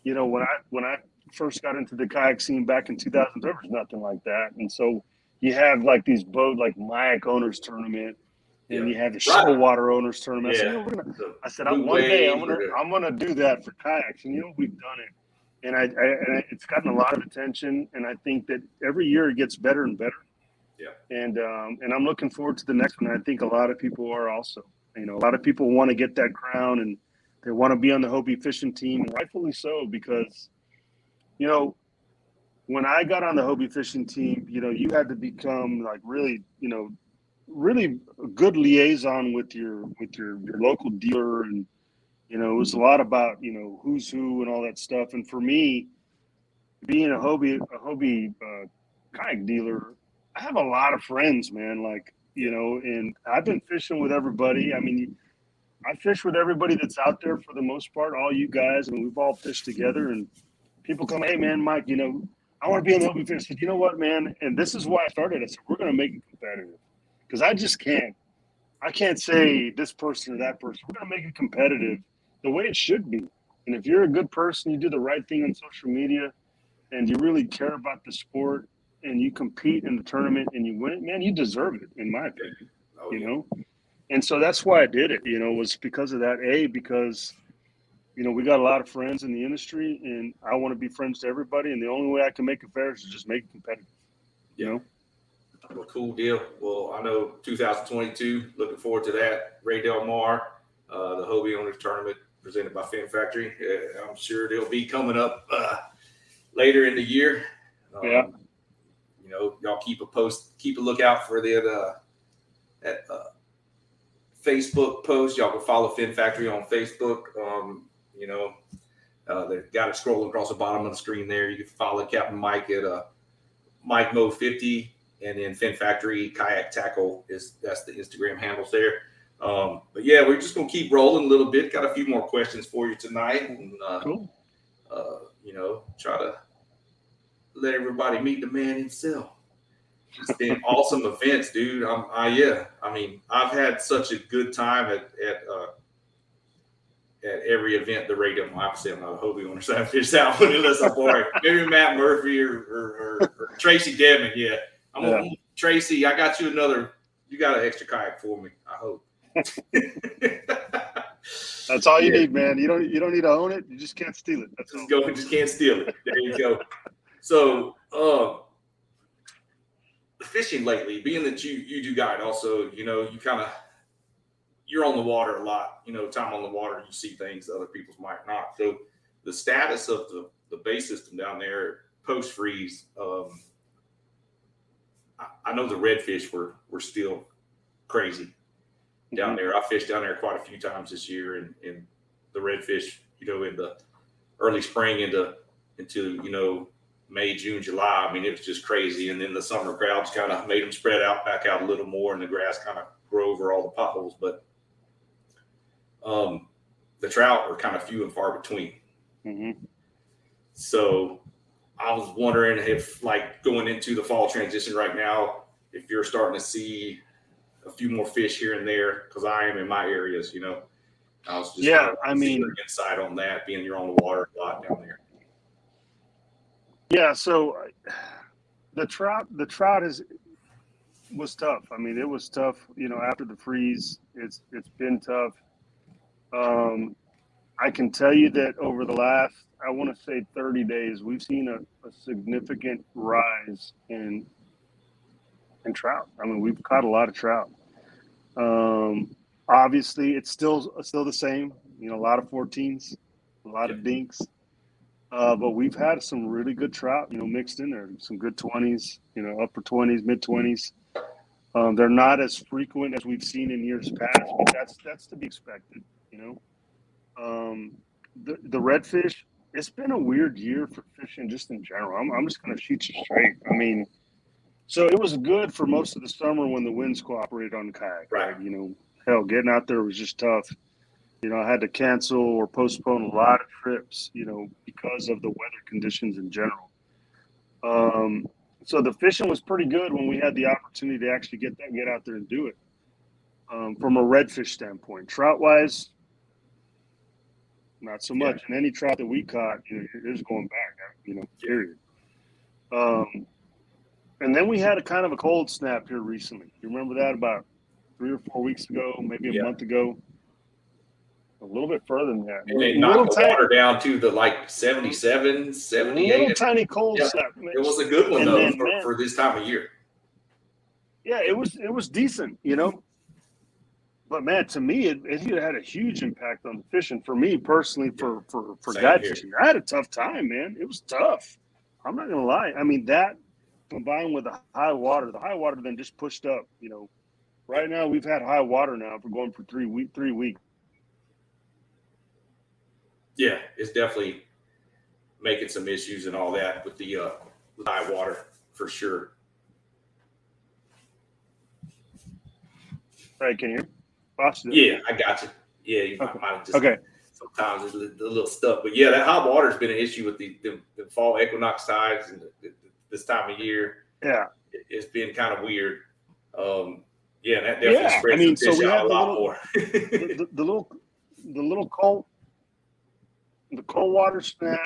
You know, when I when I first got into the kayak scene back in 2000, there was nothing like that. And so you have like these boat like Majek owners tournament and you have the right. water owners tournament. Yeah. I said, gonna, I said one day I'm gonna I'm gonna do that for kayaks, and you know we've done it, and I, I and it's gotten a lot of attention, and I think that every year it gets better and better. Yeah. And um, and I'm looking forward to the next one. I think a lot of people are also. You know, a lot of people want to get that crown, and they want to be on the Hobie fishing team, and rightfully so, because you know when I got on the Hobie fishing team, you know, you had to become like really, you know, really a good liaison with your with your your local dealer and you know it was a lot about you know who's who and all that stuff and for me being a hobie a hobie uh, kayak dealer i have a lot of friends man like you know and i've been fishing with everybody i mean i fish with everybody that's out there for the most part all you guys I and mean, we've all fished together and people come hey man mike you know i want to be in the hobie fish you know what man and this is why i started i said we're going to make it competitive because I just can't. I can't say this person or that person. We're going to make it competitive the way it should be. And if you're a good person, you do the right thing on social media, and you really care about the sport, and you compete in the tournament and you win it, man, you deserve it, in my opinion. Oh, you know, and so that's why I did it. You know, was because of that. A because you know we got a lot of friends in the industry, and I want to be friends to everybody, and the only way I can make it fair is to just make it competitive. You know. Well, cool deal. Well, I know 2022. Looking forward to that. Rey Del Mar, uh, the Hobie Owners Tournament presented by Fin Factory. Uh, I'm sure they'll be coming up uh, later in the year. Um, yeah. You know, y'all keep a post, keep a lookout for the uh, that uh, Facebook post. Y'all can follow Fin Factory on Facebook. Um, you know, uh, they've got it scrolling across the bottom of the screen there. You can follow Captain Mike at uh, Mike Mo 50 and then Fin Factory Kayak Tackle is that's the Instagram handles there. Um, but yeah, we're just gonna keep rolling a little bit. Got a few more questions for you tonight, and uh, cool. uh, you know, try to let everybody meet the man himself. It's been awesome events, dude. I'm, I yeah. I mean, I've had such a good time at at uh, at every event the radio. Obviously, I'm not a Hobie owner, so I fish that one unless I'm boring. Maybe Matt Murphy or, or, or, or Tracy Devon. Yeah, I'm yeah. gonna, Tracy, I got you another. You got an extra kayak for me. I hope. <laughs> That's all you yeah. need, man. You don't you don't need to own it. You just can't steal it. That's just all. go. Just can't steal it. There you go. So, um, fishing lately, being that you you do guide, also, you know, you kind of you're on the water a lot. You know, time on the water, you see things that other people might not. So, the status of the the base system down there post freeze. Um, I know the redfish were were still crazy down mm-hmm. there. I fished down there quite a few times this year, and, and the redfish, you know, in the early spring into into you know May, June, July. I mean, it was just crazy. And then the summer crowds kind of made them spread out back out a little more, and the grass kind of grew over all the potholes. But um, the trout are kind of few and far between. Mm-hmm. So I was wondering if, like, going into the fall transition right now, if you're starting to see a few more fish here and there, because I am in my areas, you know. I was just yeah, I mean, insight on that, being you're on the water a lot down there. Yeah, so the trout, the trout is was tough. I mean, it was tough. You know, after the freeze, it's it's been tough. Um, I can tell you that over the last I want to say 30 days, we've seen a, a, significant rise in in trout. I mean, we've caught a lot of trout. Um, obviously, it's still still the same. You know, a lot of 14s, a lot of dinks. Uh, but we've had some really good trout, you know, mixed in there. Some good 20s, you know, upper 20s, mid 20s. Um, they're not as frequent as we've seen in years past, but that's that's to be expected, you know. Um, the the redfish, it's been a weird year for fishing just in general. I'm, I'm just going to shoot you straight. I mean, so it was good for most of the summer when the winds cooperated on the kayak. Right. You know, hell, getting out there was just tough. You know, I had to cancel or postpone a lot of trips, you know, because of the weather conditions in general. Um, so the fishing was pretty good when we had the opportunity to actually get that, get out there and do it. Um, from a redfish standpoint, trout wise, not so much. And any trout that we caught, you know, was going back, you know, period. Um, and then we had a kind of a cold snap here recently. You remember that about three or four weeks ago, maybe a Yeah. month ago, a little bit further than that. And little knocked the tiny, water down to the like 77, a little tiny cold Yeah. snap. It was a good one And though then, for, man- for this time of year. yeah, it was it was decent, you know. But man, to me, it, it had a huge impact on the fishing. For me personally, for for for Same guide here. fishing, I had a tough time, man. It was tough. I'm not gonna lie. I mean, that combined with the high water, the high water then just pushed up. You know, right now we've had high water now for going for three week three weeks. Yeah, it's definitely making some issues and all that with the uh, with high water for sure. Right? Can you? Yeah, I got you. Yeah, you might, Okay. might have just Okay. sometimes it's a little, stuff, but yeah, that high water's been an issue with the the, the fall equinox tides and the, the, this time of year. Yeah. It, it's been kind of weird. Um, yeah, that definitely Yeah, spreads I mean, the so we out a lot little- more. the, <laughs> the, the little the little cold the cold water snap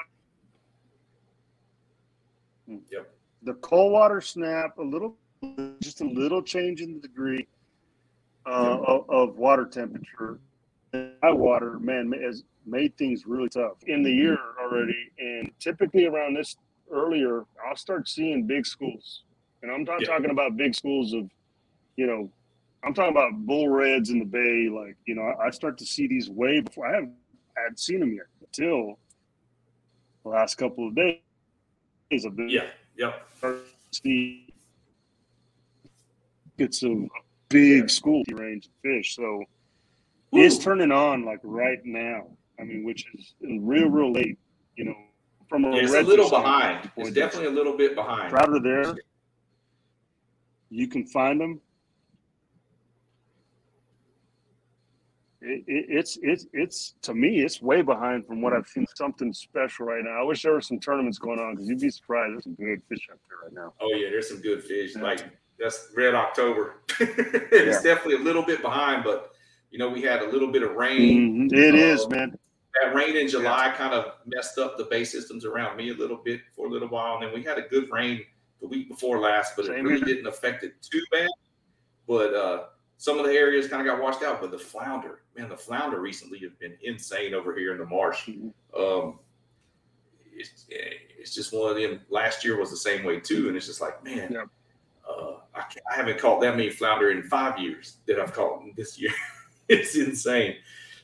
Yep. the cold water snap a little just a little change in the degree uh, of, of water temperature high water man has made things really tough in the year already and typically around this earlier i'll start seeing big schools and i'm not Yeah. talking about big schools of you know I'm talking about bull reds in the bay. Like, you know, I, I start to see these way before I haven't had seen them yet until the last couple of days. I've been yeah, yep. see it's a big school range of fish. So it's turning on like right now. I mean, which is real, real late. You know, from a Yeah, it's a little behind. It's definitely a little bit behind. are there. You can find them. It, it, it's it's it's to me it's way behind from what I've seen. Something special right now. I wish there were some tournaments going on because you'd be surprised. There's some good fish out there right now. Oh yeah, there's some good fish. Yeah. Like that's red October. <laughs> it's Yeah. definitely a little bit behind, but you know we had a little bit of rain. Mhm. It Uh, is, man. That rain in July kind of messed up the bay systems around me a little bit for a little while, and then we had a good rain the week before last, but it really here. didn't affect it too bad. But uh, some of the areas kind of got washed out. But the flounder, man, the flounder recently have been insane over here in the marsh. Mhm. Um, it's, it's just one of them. Last year was the same way too, and it's just like, man, Yep. uh, I, I haven't caught that many flounder in five years that I've caught <laughs> this year. it's insane.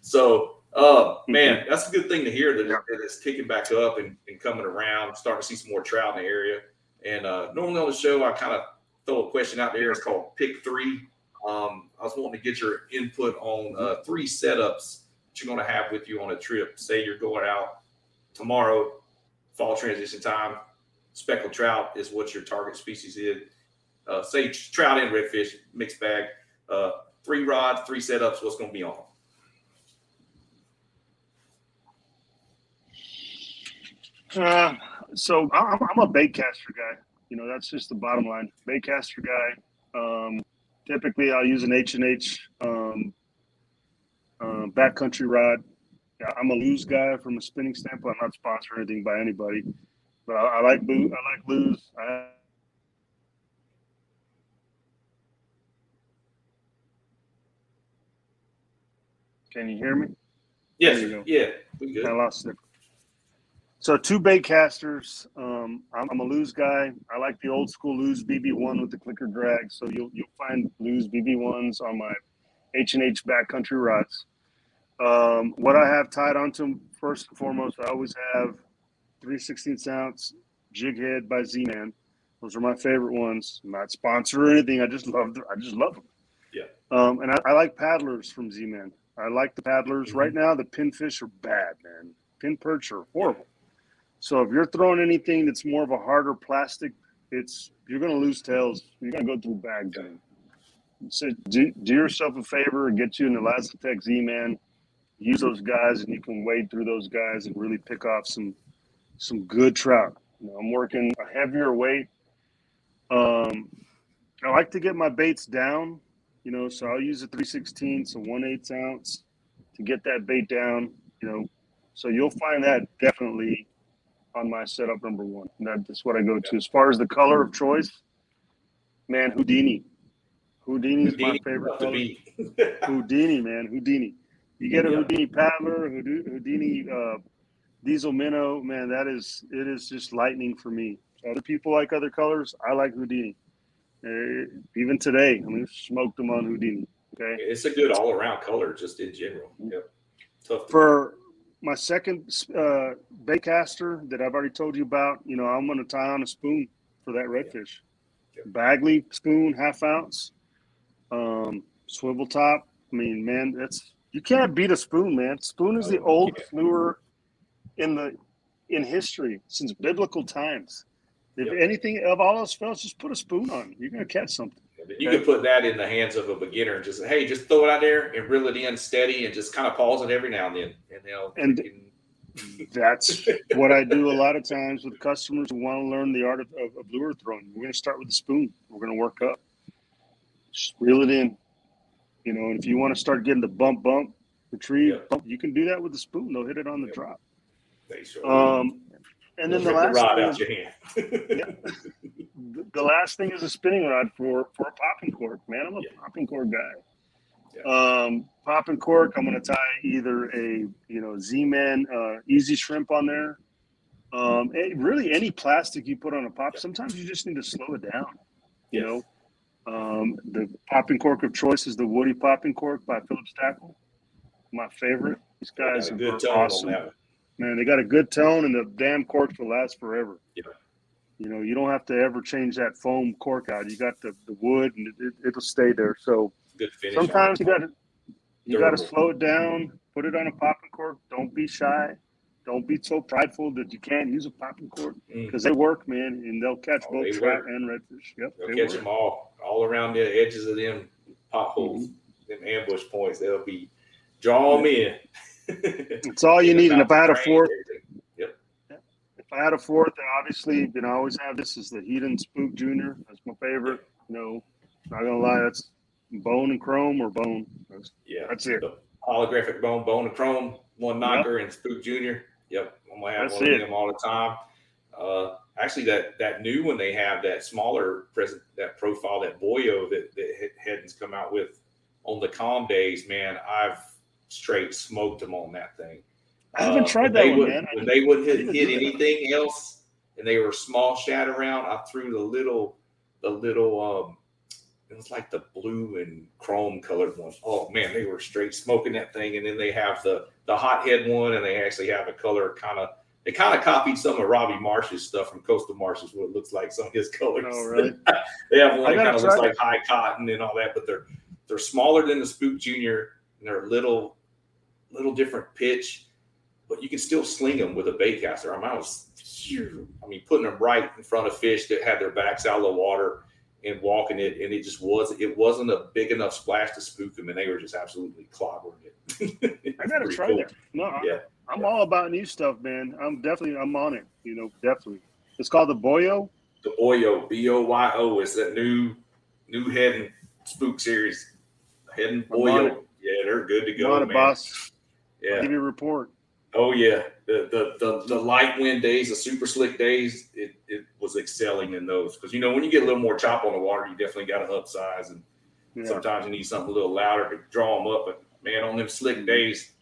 So, uh, man, that's a good thing to hear that, Yep. that it's kicking back up and, and coming around. Starting to see some more trout in the area. And uh, normally on the show, I kind of throw a question out there. It's called Pick Three. Um, I was wanting to get your input on uh, three setups that you're going to have with you on a trip. Say you're going out tomorrow, fall transition time. Speckled trout is what your target species is. Uh, say trout and redfish, mixed bag. Uh, three rods, three setups. What's going to be on? Uh, so I'm, I'm a bait caster guy. You know, that's just the bottom line. Bait caster guy. Um, typically, I'll use an H and H um, uh, backcountry rod. Yeah, I'm a Lew's guy from a spinning standpoint. I'm not sponsored anything by anybody, but I, I like boo. I like Lew's. I, can you hear me? Yes, There you go. yeah, we good. I lost it. So two bait casters. Um, I'm, I'm a Lew's guy. I like the old school Lew's BB1 with the clicker drag. So you'll you'll find Lew's BB1s on my H and H backcountry rods. Um, what I have tied onto 'em, first and foremost, I always have 3 16 ounce jig head by Z Man. Those are my favorite ones. I'm not sponsored or anything. I just love them. I just love them. Yeah. Um, and I, I like paddlers from Z Man. I like the paddlers. Mm-hmm. Right now, the pinfish are bad, man. Pin perch are horrible. So if you're throwing anything that's more of a harder plastic, it's you're going to lose tails. You're going to go through bags. So do, do yourself a favor and get you an ElaZtech Z man. Use those guys, and you can wade through those guys and really pick off some some good trout. You know, I'm working a heavier weight. Um, I like to get my baits down, you know, so I'll use a 316, so 1 8 ounce to get that bait down, you know. So you'll find that definitely on my setup number one. That's what I go to. As far as the color of choice, man, Houdini. Houdini is my favorite color. <laughs> Houdini, man, Houdini. You get a Houdini paddler, Houdini uh, diesel minnow, man, that is it is just lightning for me. Other people like other colors. I like Houdini. Uh, even today, I mean, smoked them on Houdini. Okay, it's a good all around color, just in general. Yep. Tough for my second uh, baitcaster that I've already told you about, you know, I'm going to tie on a spoon for that redfish. Yep. Bagley spoon, half ounce, um, swivel top. I mean, man, that's you can't beat a spoon, man. Spoon is the oh, oldest lure in the in history since biblical times. If yep. anything of all else fails, just put a spoon on. You're going to catch something. You okay? can put that in the hands of a beginner and just hey, just throw it out there and reel it in steady and just kind of pause it every now and then, and they'll. And can... that's what I do a lot of times with customers who want to learn the art of, of, of lure throwing. We're going to start with the spoon. We're going to work up. Just reel it in, you know. And if you want to start getting the bump, bump, retrieve, yeah. bump, you can do that with the spoon. They'll hit it on the yeah. drop. Um, and then the last the rod out your hand. yeah, <laughs> the last thing is a spinning rod for for a popping cork. Man, I'm a yeah. popping cork guy. Yeah. Um, popping cork. I'm going to tie either a you know Z-Man uh, easy shrimp on there. Um, really any plastic you put on a pop. Sometimes you just need to slow it down. You know, um, the popping cork of choice is the Woody popping cork by Phillips Tackle. My favorite. These guys are awesome. Man, they got a good tone, and the damn corks will last forever. Yeah. You know, you don't have to ever change that foam cork out. You got the, the wood, and it, will stay there. So good finish. sometimes you got to you got to slow it down, put it on a popping cork. Don't be shy. Don't be so prideful that you can't use a popping cork because mm. they work, man, and they'll catch oh, both trout and redfish. Yep, they'll they catch work. them all all around the edges of them potholes, mm-hmm. them ambush points. They'll be draw them in. <laughs> it's all you need. And if I had a fourth, yep. if I had a fourth, obviously, you know, I always have this is the Heddon Spook Junior. That's my favorite. Know, not gonna lie, that's bone and chrome or bone. That's, yeah, that's it. The holographic bone, bone and chrome, one knocker, yep. and Spook Junior. Yep, I'm gonna have that's one it. of them all the time. Uh, actually, that that new one they have that smaller present that profile that Boyo that that Heddon's come out with on the calm days, man. I've straight smoked them on that thing. I haven't uh, tried that one, would, man. When they wouldn't hit, hit anything else, and they were small shad around, I threw the little, the little, um, it was like the blue and chrome colored one. Oh man, they were straight smoking that thing. And then they have the the hot head one, and they actually have a color kind of. They kind of copied some of Robbie Marsh's stuff from Coastal Marshes, what it looks like some of his colors. Oh, right. <laughs> they have one that kind of looks like high cotton and all that, but they're they're smaller than the Spook Junior and they're little, little different pitch, but you can still sling them with a bait caster. I mean, I was, I mean, putting them right in front of fish that had their backs out of the water and walking it, and it just was it wasn't a big enough splash to spook them, and they were just absolutely clobbering it. <laughs> I gotta try cool. that. No, yeah, I'm yeah. all about new stuff, man. I'm definitely I'm on it. You know, definitely. It's called the Boyo. The Boyo, B O Y O. It's that new new Heddon spook series. Heddon Boyo. Yeah, they're good to go. A boss. Yeah. Give me a report. Oh yeah, the, the the the light wind days, the super slick days, it, it was excelling in those because you know when you get a little more chop on the water, you definitely got to upsize, and yeah. sometimes you need something a little louder to draw them up. But man, on them slick days,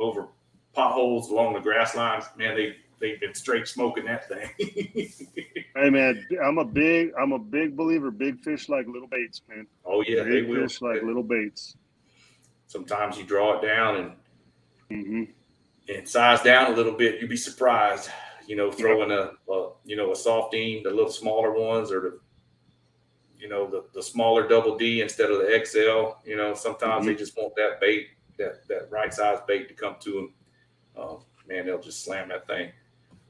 over potholes along the grass lines, man, they they've been straight smoking that thing. <laughs> hey man, I'm a big I'm a big believer. Big fish like little baits, man. Oh yeah, big fish like little baits sometimes you draw it down and mm-hmm. and size down a little bit. You'd be surprised, you know, throwing a, a you know a softening, the little smaller ones, or the you know the, the smaller double D instead of the XL. You know, sometimes mm-hmm. they just want that bait, that that right size bait to come to them. Uh, man, they'll just slam that thing.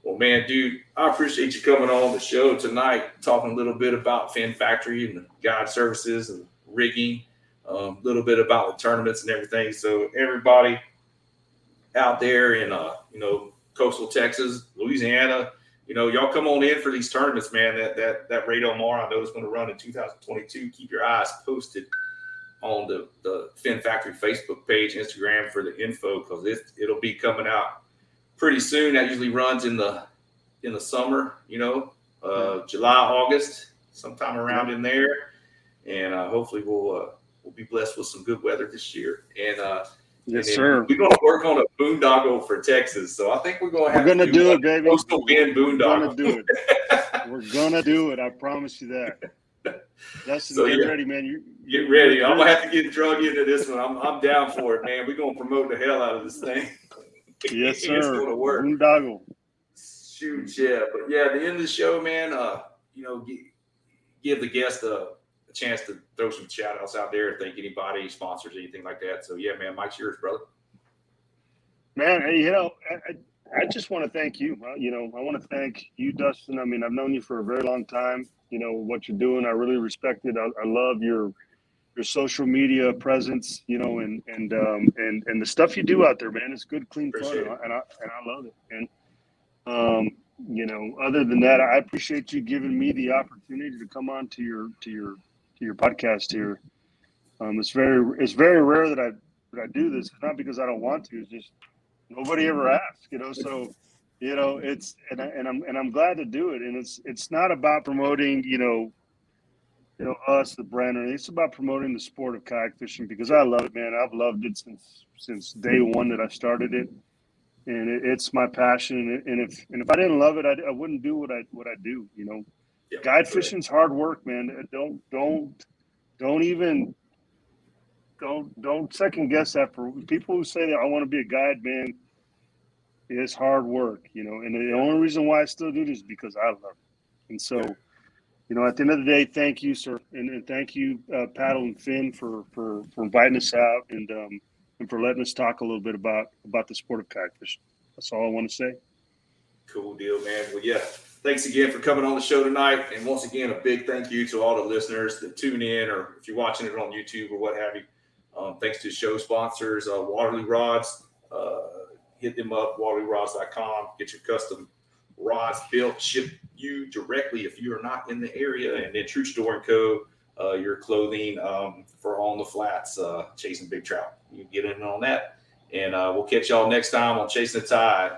Well, man, dude, I appreciate you coming on the show tonight, talking a little bit about Fin Factory and the guide services and rigging, um, a um, little bit about the tournaments and everything. So everybody out there in uh, you know, coastal Texas, Louisiana, you know, y'all come on in for these tournaments, man. That that that Ray Mar I know is going to run in 2022. Keep your eyes posted on the the Fin Factory Facebook page, Instagram for the info because it it'll be coming out pretty soon. That usually runs in the in the summer, you know, uh, July, August, sometime around in there, and uh, hopefully we'll uh, we'll be blessed with some good weather this year. And uh, yes, sir. We're going to work on a boondoggle for Texas, so I think we're going to have. We're going to do, do it, baby. Coastal wind boondoggle. We're going to do it. we're going to do it. I promise you that. That's so, get yeah. ready, man. You, get ready. I'm gonna have to get drug into this one. I'm, I'm down for it, man. We're gonna promote the hell out of this thing. Yes, <laughs> sir. it's gonna work. Boondoggle. Shoot, yeah, but yeah, at the end of the show, man. Uh, you know, give, give the guest a, a, chance to throw some shout outs out there. Thank anybody, sponsors, anything like that. So yeah, man, Mike's yours, brother. Man, hey, you know, I, I just want to thank you. You know, I want to thank you, Dustin. I mean, I've known you for a very long time. You know what you're doing. I really respect it. I, I love your your social media presence, you know, and and um, and and the stuff you do out there, man. It's good, clean fun, and I, and I, and I love it. And um, you know, other than that, I appreciate you giving me the opportunity to come on to your to your to your podcast here. Um, it's very it's very rare that I that I do this. It's not because I don't want to. It's just nobody ever asks, you know. So you know, it's and, I, and I'm and I'm glad to do it. And it's it's not about promoting, you know, you know, us, the brand. Or it's about promoting the sport of kayak fishing because I love it, man. I've loved it since since day one that I started it, and it, it's my passion. And if and if I didn't love it, I, I wouldn't do what I what I do. You know, yeah, guide fishing's hard work, man. Don't don't don't even don't don't second guess that. For people who say that I want to be a guide, man, it's hard work. You know, and the only reason why I still do this is because I love it. And so you know, at the end of the day, thank you, sir, and, and thank you, uh, Paddle and Finn, for, for for inviting us out and um, and for letting us talk a little bit about about the sport of kayak fishing. That's all I want to say. Cool deal, man. Well, yeah. Thanks again for coming on the show tonight, and once again, a big thank you to all the listeners that tune in, or if you're watching it on YouTube or what have you. Um, thanks to show sponsors, uh, Waterloo Rods. Uh, hit them up, waterloorods.com. Get your custom rods built, shipped you directly if you are not in the area. And then True Store and Co. Uh, your clothing um, for on the flats, uh, chasing big trout. You get in on that. And uh, we'll catch y'all next time on Chasing the Tide.